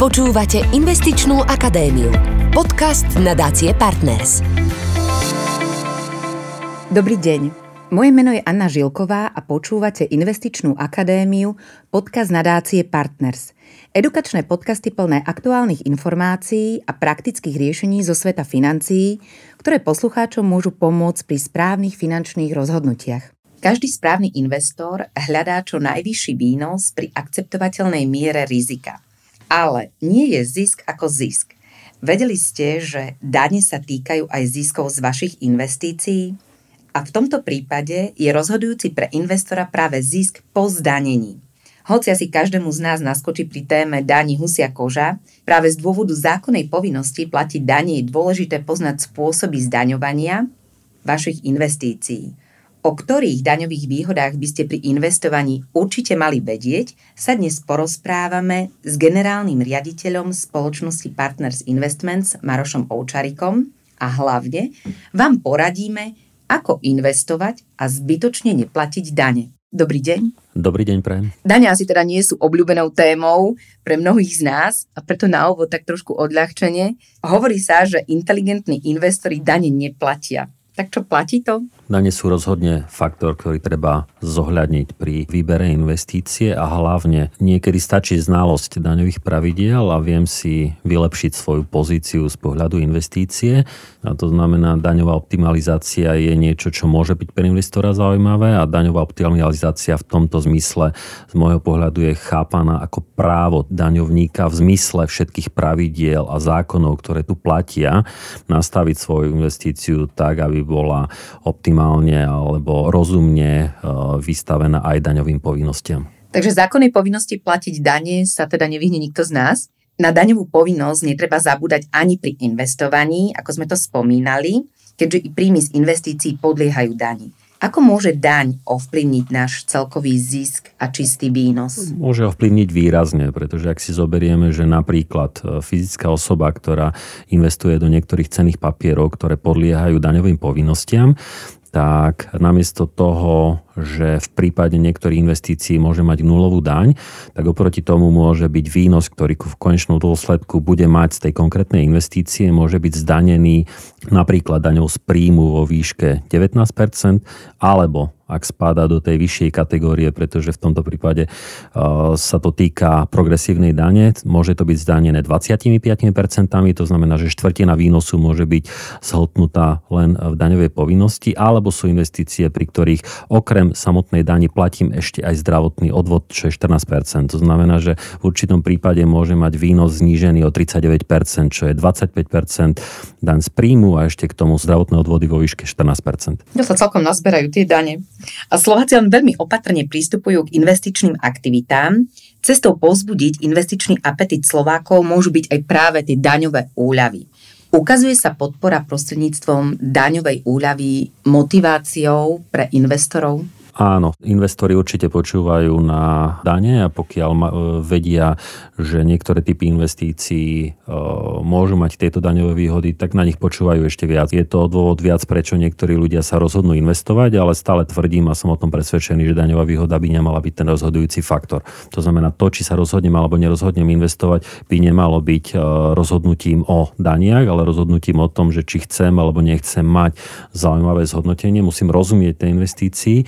Počúvate Investičnú akadémiu. Podcast nadácie Partners. Dobrý deň. Moje meno je Anna Žilková a počúvate Investičnú akadémiu, podcast nadácie Partners. Edukačné podcasty plné aktuálnych informácií a praktických riešení zo sveta financií, ktoré poslucháčom môžu pomôcť pri správnych finančných rozhodnutiach. Každý správny investor hľadá čo najvyšší výnos pri akceptovateľnej miere rizika. Ale nie je zisk ako zisk. Vedeli ste, že dane sa týkajú aj ziskov z vašich investícií? A v tomto prípade je rozhodujúci pre investora práve zisk po zdanení. Hoci asi každému z nás naskočí pri téme daní husia koža, práve z dôvodu zákonnej povinnosti platiť danie je dôležité poznať spôsoby zdaňovania vašich investícií. O ktorých daňových výhodách by ste pri investovaní určite mali vedieť, sa dnes porozprávame s generálnym riaditeľom spoločnosti Partners Investments Marošom Oučarikom a hlavne vám poradíme, ako investovať a zbytočne neplatiť dane. Dobrý deň. Dobrý deň, prajem. Dane asi teda nie sú obľúbenou témou pre mnohých z nás a preto na ovo tak trošku odľahčenie. Hovorí sa, že inteligentní investori dane neplatia. Tak čo platí to? Dane sú rozhodne faktor, ktorý treba zohľadniť pri výbere investície a hlavne niekedy stačí znalosť daňových pravidiel a viem si vylepšiť svoju pozíciu z pohľadu investície. A to znamená, daňová optimalizácia je niečo, čo môže byť pre investora zaujímavé a daňová optimalizácia v tomto zmysle z môjho pohľadu je chápaná ako právo daňovníka v zmysle všetkých pravidiel a zákonov, ktoré tu platia, nastaviť svoju investíciu tak, aby bola optimálne alebo rozumne e, vystavená aj daňovým povinnostiam. Takže zákonnej povinnosti platiť dane sa teda nevyhne nikto z nás. Na daňovú povinnosť netreba zabúdať ani pri investovaní, ako sme to spomínali, keďže i príjmy z investícií podliehajú dani. Ako môže daň ovplyvniť náš celkový zisk a čistý výnos? Môže ovplyvniť výrazne, pretože ak si zoberieme, že napríklad e, fyzická osoba, ktorá investuje do niektorých cených papierov, ktoré podliehajú daňovým povinnostiam, tak namiesto toho, že v prípade niektorých investícií môže mať nulovú daň, tak oproti tomu môže byť výnos, ktorý v konečnom dôsledku bude mať z tej konkrétnej investície, môže byť zdanený napríklad daňou z príjmu vo výške 19%, alebo ak spadá do tej vyššej kategórie, pretože v tomto prípade uh, sa to týka progresívnej dane. Môže to byť zdanené 25%, to znamená, že štvrtina výnosu môže byť zhltnutá len v daňovej povinnosti, alebo sú investície, pri ktorých okrem samotnej dani platím ešte aj zdravotný odvod, čo je 14%. To znamená, že v určitom prípade môže mať výnos znížený o 39%, čo je 25% daň z príjmu a ešte k tomu zdravotné odvody vo výške 14%. To sa celkom nazberajú tie dane. A Slováci len veľmi opatrne pristupujú k investičným aktivitám. Cestou povzbudiť investičný apetit Slovákov môžu byť aj práve tie daňové úľavy. Ukazuje sa podpora prostredníctvom daňovej úľavy motiváciou pre investorov? Áno, investori určite počúvajú na dane a pokiaľ ma, e, vedia, že niektoré typy investícií e, môžu mať tieto daňové výhody, tak na nich počúvajú ešte viac. Je to dôvod viac, prečo niektorí ľudia sa rozhodnú investovať, ale stále tvrdím a som o tom presvedčený, že daňová výhoda by nemala byť ten rozhodujúci faktor. To znamená, to, či sa rozhodnem alebo nerozhodnem investovať, by nemalo byť e, rozhodnutím o daniach, ale rozhodnutím o tom, že či chcem alebo nechcem mať zaujímavé zhodnotenie. Musím rozumieť tej investícii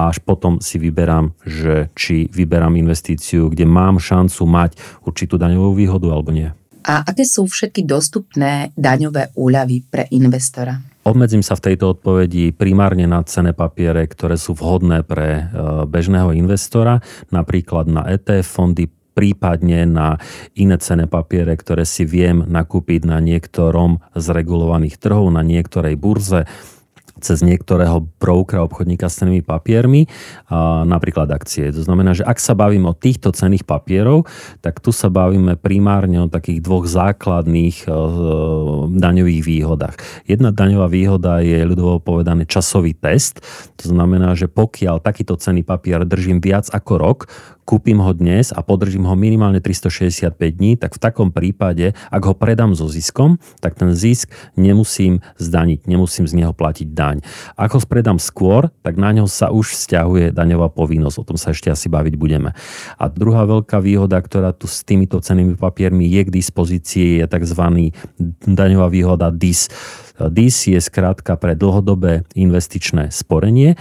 a až potom si vyberám, že či vyberám investíciu, kde mám šancu mať určitú daňovú výhodu alebo nie. A aké sú všetky dostupné daňové úľavy pre investora? Obmedzím sa v tejto odpovedi primárne na cené papiere, ktoré sú vhodné pre e, bežného investora, napríklad na ETF fondy, prípadne na iné cené papiere, ktoré si viem nakúpiť na niektorom z regulovaných trhov, na niektorej burze cez niektorého brokera obchodníka s cenými papiermi, a napríklad akcie. To znamená, že ak sa bavím o týchto cených papierov, tak tu sa bavíme primárne o takých dvoch základných e, daňových výhodách. Jedna daňová výhoda je ľudovo povedané časový test. To znamená, že pokiaľ takýto cený papier držím viac ako rok, kúpim ho dnes a podržím ho minimálne 365 dní, tak v takom prípade, ak ho predám so ziskom, tak ten zisk nemusím zdaniť, nemusím z neho platiť daň. Ak ho predám skôr, tak na ňo sa už vzťahuje daňová povinnosť. O tom sa ešte asi baviť budeme. A druhá veľká výhoda, ktorá tu s týmito cenými papiermi je k dispozícii, je tzv. daňová výhoda DIS. DIS je skrátka pre dlhodobé investičné sporenie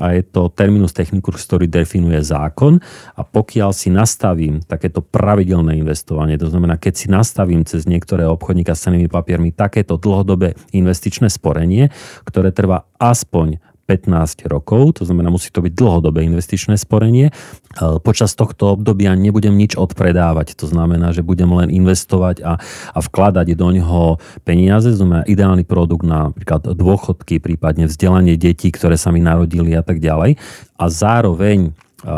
a je to terminus technicus, ktorý definuje zákon. A pokiaľ si nastavím takéto pravidelné investovanie, to znamená, keď si nastavím cez niektoré obchodníka s cenými papiermi takéto dlhodobé investičné sporenie, ktoré trvá aspoň 15 rokov, to znamená, musí to byť dlhodobé investičné sporenie. E, počas tohto obdobia nebudem nič odpredávať, to znamená, že budem len investovať a, a vkladať do ňoho peniaze, to znamená ideálny produkt na napríklad dôchodky, prípadne vzdelanie detí, ktoré sa mi narodili a tak ďalej. A zároveň e,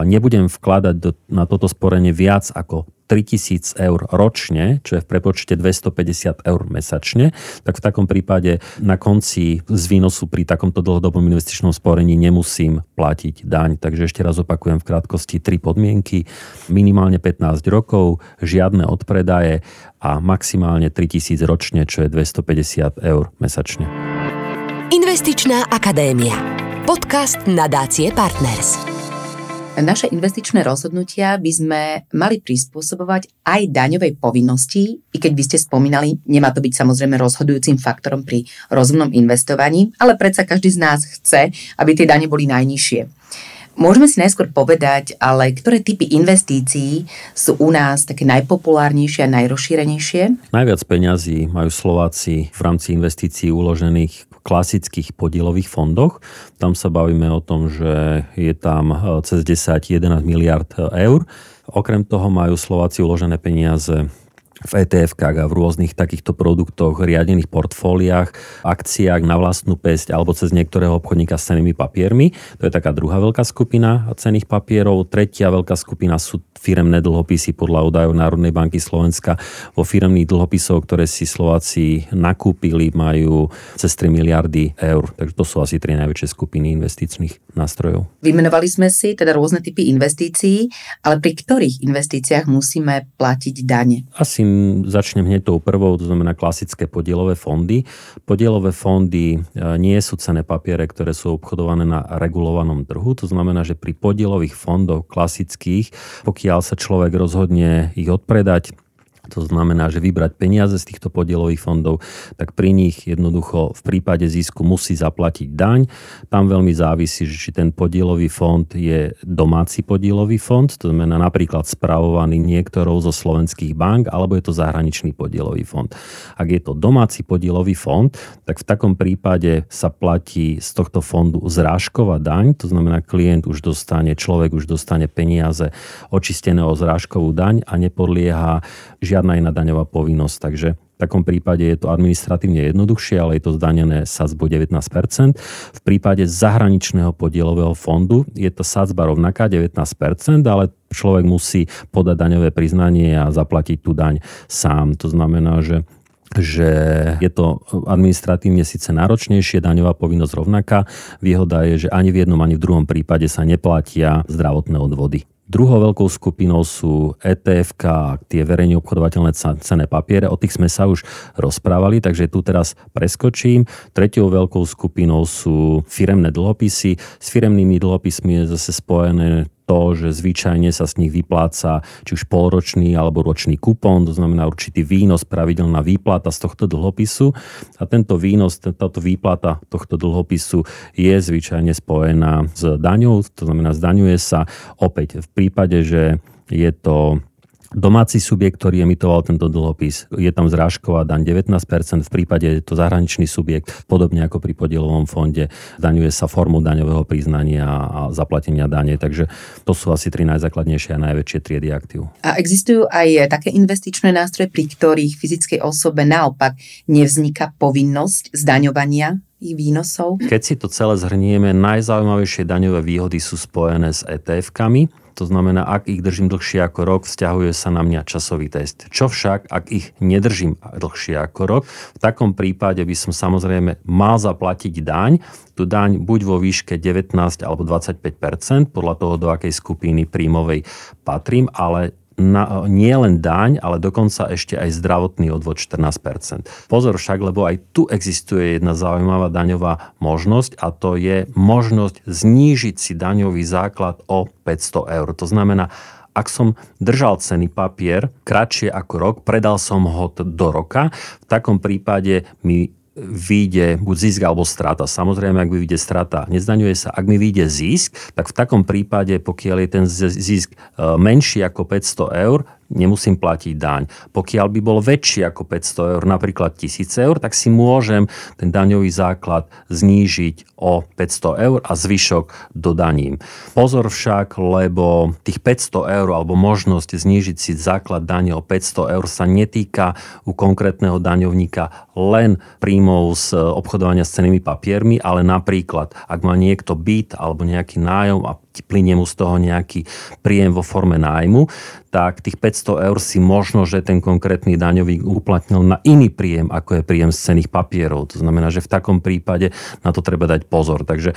nebudem vkladať do, na toto sporenie viac ako 3000 eur ročne, čo je v prepočte 250 eur mesačne, tak v takom prípade na konci z výnosu pri takomto dlhodobom investičnom sporení nemusím platiť daň. Takže ešte raz opakujem v krátkosti tri podmienky. Minimálne 15 rokov, žiadne odpredaje a maximálne 3000 ročne, čo je 250 eur mesačne. Investičná akadémia. Podcast nadácie Partners. Naše investičné rozhodnutia by sme mali prispôsobovať aj daňovej povinnosti, i keď by ste spomínali, nemá to byť samozrejme rozhodujúcim faktorom pri rozumnom investovaní, ale predsa každý z nás chce, aby tie dane boli najnižšie. Môžeme si najskôr povedať, ale ktoré typy investícií sú u nás také najpopulárnejšie a najrozšírenejšie? Najviac peňazí majú Slováci v rámci investícií uložených klasických podielových fondoch. Tam sa bavíme o tom, že je tam e, cez 10-11 miliard e, eur. Okrem toho majú Slováci uložené peniaze v etf a v rôznych takýchto produktoch, riadených portfóliách, akciách na vlastnú pesť alebo cez niektorého obchodníka s cenými papiermi. To je taká druhá veľká skupina cených papierov. Tretia veľká skupina sú firemné dlhopisy podľa údajov Národnej banky Slovenska. Vo firemných dlhopisov, ktoré si Slováci nakúpili, majú cez 3 miliardy eur. Takže to sú asi tri najväčšie skupiny investičných nástrojov. Vymenovali sme si teda rôzne typy investícií, ale pri ktorých investíciách musíme platiť dane? Asi začnem hneď tou prvou, to znamená klasické podielové fondy. Podielové fondy e, nie sú cené papiere, ktoré sú obchodované na regulovanom trhu. To znamená, že pri podielových fondoch klasických, pokiaľ sa človek rozhodne ich odpredať, to znamená, že vybrať peniaze z týchto podielových fondov, tak pri nich jednoducho v prípade zisku musí zaplatiť daň. Tam veľmi závisí, že či ten podielový fond je domáci podielový fond, to znamená napríklad spravovaný niektorou zo slovenských bank, alebo je to zahraničný podielový fond. Ak je to domáci podielový fond, tak v takom prípade sa platí z tohto fondu zrážková daň, to znamená klient už dostane, človek už dostane peniaze očistené o zrážkovú daň a nepodlieha žiadna iná daňová povinnosť. Takže v takom prípade je to administratívne jednoduchšie, ale je to zdanené sadzbou 19%. V prípade zahraničného podielového fondu je to sadzba rovnaká 19%, ale človek musí podať daňové priznanie a zaplatiť tú daň sám. To znamená, že že je to administratívne síce náročnejšie, daňová povinnosť rovnaká. Výhoda je, že ani v jednom, ani v druhom prípade sa neplatia zdravotné odvody. Druhou veľkou skupinou sú ETF, tie verejne obchodovateľné cené papiere, o tých sme sa už rozprávali, takže tu teraz preskočím. Tretiou veľkou skupinou sú firemné dlhopisy. S firemnými dlhopismi je zase spojené to, že zvyčajne sa z nich vypláca či už polročný alebo ročný kupón, to znamená určitý výnos, pravidelná výplata z tohto dlhopisu. A tento výnos, táto výplata tohto dlhopisu je zvyčajne spojená s daňou, to znamená zdaňuje sa opäť v prípade, že je to domáci subjekt, ktorý emitoval tento dlhopis, je tam zrážková daň 19%, v prípade je to zahraničný subjekt, podobne ako pri podielovom fonde, daňuje sa formou daňového priznania a zaplatenia dane, takže to sú asi tri najzákladnejšie a najväčšie triedy aktív. A existujú aj také investičné nástroje, pri ktorých fyzickej osobe naopak nevzniká povinnosť zdaňovania ich výnosov? Keď si to celé zhrnieme, najzaujímavejšie daňové výhody sú spojené s ETF-kami, To znamená, ak ich držím dlhšie ako rok, vzťahuje sa na mňa časový test. Čo však, ak ich nedržím dlhšie ako rok, v takom prípade by som samozrejme mal zaplatiť daň. Tu daň buď vo výške 19 alebo 25% podľa toho, do akej skupiny príjmovej patrím, ale na, nie len daň, ale dokonca ešte aj zdravotný odvod 14%. Pozor však, lebo aj tu existuje jedna zaujímavá daňová možnosť a to je možnosť znížiť si daňový základ o 500 eur. To znamená, ak som držal cený papier kratšie ako rok, predal som ho do roka, v takom prípade mi vyjde buď zisk alebo strata. Samozrejme, ak mi vyjde strata, nezdaňuje sa. Ak mi vyjde zisk, tak v takom prípade, pokiaľ je ten zisk e, menší ako 500 eur, nemusím platiť daň. Pokiaľ by bol väčší ako 500 eur, napríklad 1000 eur, tak si môžem ten daňový základ znížiť o 500 eur a zvyšok dodaním. Pozor však, lebo tých 500 eur alebo možnosť znížiť si základ dane o 500 eur sa netýka u konkrétneho daňovníka len príjmov z obchodovania s cenými papiermi, ale napríklad, ak má niekto byt alebo nejaký nájom a plinie mu z toho nejaký príjem vo forme nájmu, tak tých 500 eur si možno, že ten konkrétny daňový uplatnil na iný príjem, ako je príjem z cených papierov. To znamená, že v takom prípade na to treba dať pozor. Takže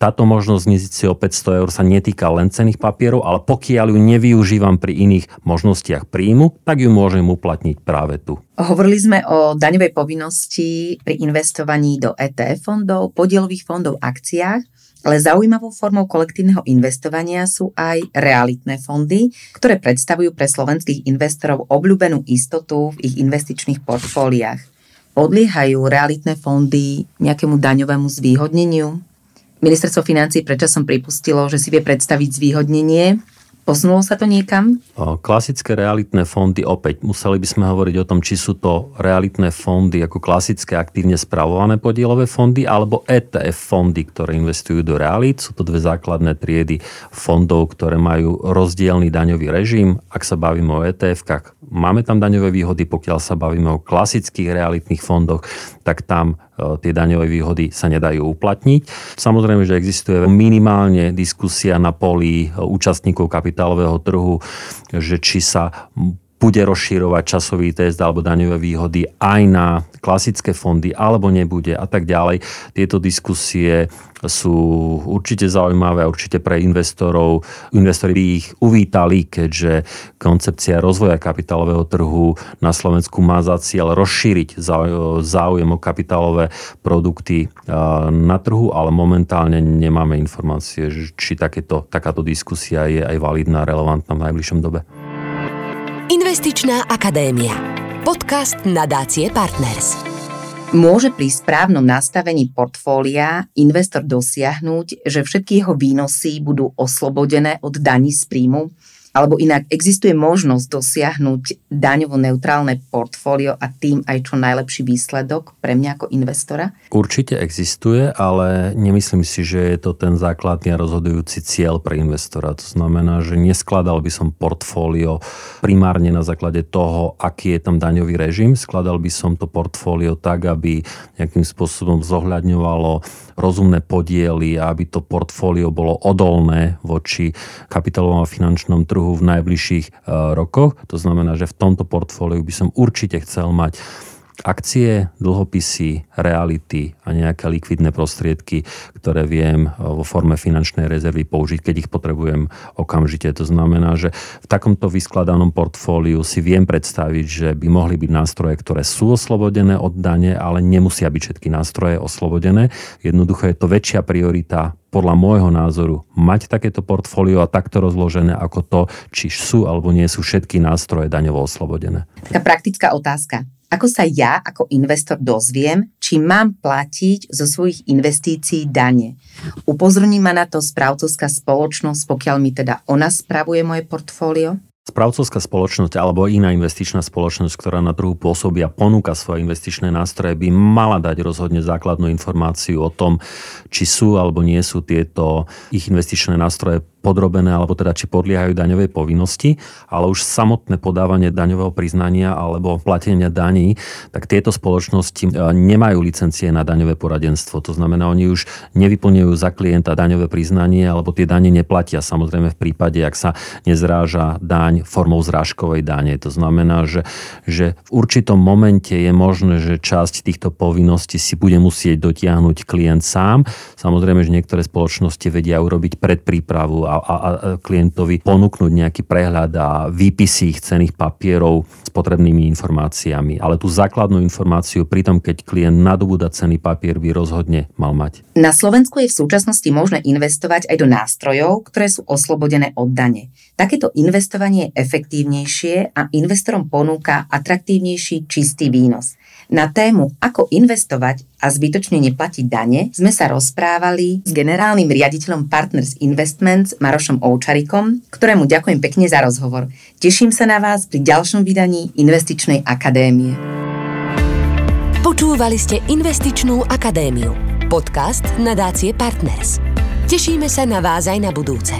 táto možnosť znižiť si o 500 eur sa netýka len cených papierov, ale pokiaľ ju nevyužívam pri iných možnostiach príjmu, tak ju môžem uplatniť práve tu. Hovorili sme o daňovej povinnosti pri investovaní do ETF fondov, podielových fondov, akciách. Ale zaujímavou formou kolektívneho investovania sú aj realitné fondy, ktoré predstavujú pre slovenských investorov obľúbenú istotu v ich investičných portfóliách. Podliehajú realitné fondy nejakému daňovému zvýhodneniu? Ministerstvo financí predčasom pripustilo, že si vie predstaviť zvýhodnenie Posunulo sa to niekam? Klasické realitné fondy, opäť museli by sme hovoriť o tom, či sú to realitné fondy ako klasické aktívne spravované podielové fondy alebo ETF fondy, ktoré investujú do realít. Sú to dve základné triedy fondov, ktoré majú rozdielný daňový režim. Ak sa bavíme o ETF-kách, máme tam daňové výhody, pokiaľ sa bavíme o klasických realitných fondoch, tak tam tie daňové výhody sa nedajú uplatniť. Samozrejme, že existuje minimálne diskusia na poli e, účastníkov kapitálového trhu, že či sa bude rozširovať časový test alebo daňové výhody aj na klasické fondy, alebo nebude a tak ďalej. Tieto diskusie sú určite zaujímavé určite pre investorov. Investori by ich uvítali, keďže koncepcia rozvoja kapitálového trhu na Slovensku má za cieľ rozšíriť záujem o kapitálové produkty na trhu, ale momentálne nemáme informácie, či takéto, takáto diskusia je aj validná, relevantná v najbližšom dobe. Investičná akadémia. Podcast nadácie Partners. Môže pri správnom nastavení portfólia investor dosiahnuť, že všetky jeho výnosy budú oslobodené od daní z príjmu? Alebo inak existuje možnosť dosiahnuť daňovo neutrálne portfólio a tým aj čo najlepší výsledok pre mňa ako investora? Určite existuje, ale nemyslím si, že je to ten základný a rozhodujúci cieľ pre investora. To znamená, že neskladal by som portfólio primárne na základe toho, aký je tam daňový režim. Skladal by som to portfólio tak, aby nejakým spôsobom zohľadňovalo rozumné podiely a aby to portfólio bolo odolné voči kapitálovom a finančnom trhu v najbližších e, rokoch. To znamená, že v tomto portfóliu by som určite chcel mať akcie, dlhopisy, reality a nejaké likvidné prostriedky, ktoré viem eh, vo forme finančnej rezervy použiť, keď ich potrebujem okamžite. To znamená, že v takomto vyskladanom portfóliu si viem predstaviť, že by mohli byť nástroje, ktoré sú oslobodené od dane, ale nemusia byť všetky nástroje oslobodené. Jednoducho je to väčšia priorita podľa môjho názoru mať takéto portfólio a takto rozložené ako to, či sú alebo nie sú všetky nástroje daňovo oslobodené. Taká praktická otázka. Ako sa ja ako investor dozviem, či mám platiť zo svojich investícií dane? Upozorní ma na to správcovská spoločnosť, pokiaľ mi teda ona spravuje moje portfólio? Správcovská spoločnosť alebo iná investičná spoločnosť, ktorá na trhu pôsobí a ponúka svoje investičné nástroje, by mala dať rozhodne základnú informáciu o tom, či sú alebo nie sú tieto ich investičné nástroje podrobené, alebo teda či podliehajú daňovej povinnosti, ale už samotné podávanie daňového priznania alebo platenia daní, tak tieto spoločnosti e, nemajú licencie na daňové poradenstvo. To znamená, oni už nevyplňujú za klienta daňové priznanie alebo tie dane neplatia. Samozrejme v prípade, ak sa nezráža daň formou zrážkovej dane. To znamená, že, že v určitom momente je možné, že časť týchto povinností si bude musieť dotiahnuť klient sám. Samozrejme, že niektoré spoločnosti vedia urobiť predprípravu a, a, a klientovi ponúknuť nejaký prehľad a výpisy ich cených papierov s potrebnými informáciami. Ale tú základnú informáciu pri tom, keď klient nadobúda cený papier, by rozhodne mal mať. Na Slovensku je v súčasnosti možné investovať aj do nástrojov, ktoré sú oslobodené od dane. Takéto investovanie je efektívnejšie a investorom ponúka atraktívnejší čistý výnos. Na tému, ako investovať a zbytočne neplatiť dane, sme sa rozprávali s generálnym riaditeľom Partners Investments Marošom Oučarikom, ktorému ďakujem pekne za rozhovor. Teším sa na vás pri ďalšom vydaní Investičnej akadémie. Počúvali ste Investičnú akadémiu, podcast nadácie Partners. Tešíme sa na vás aj na budúce.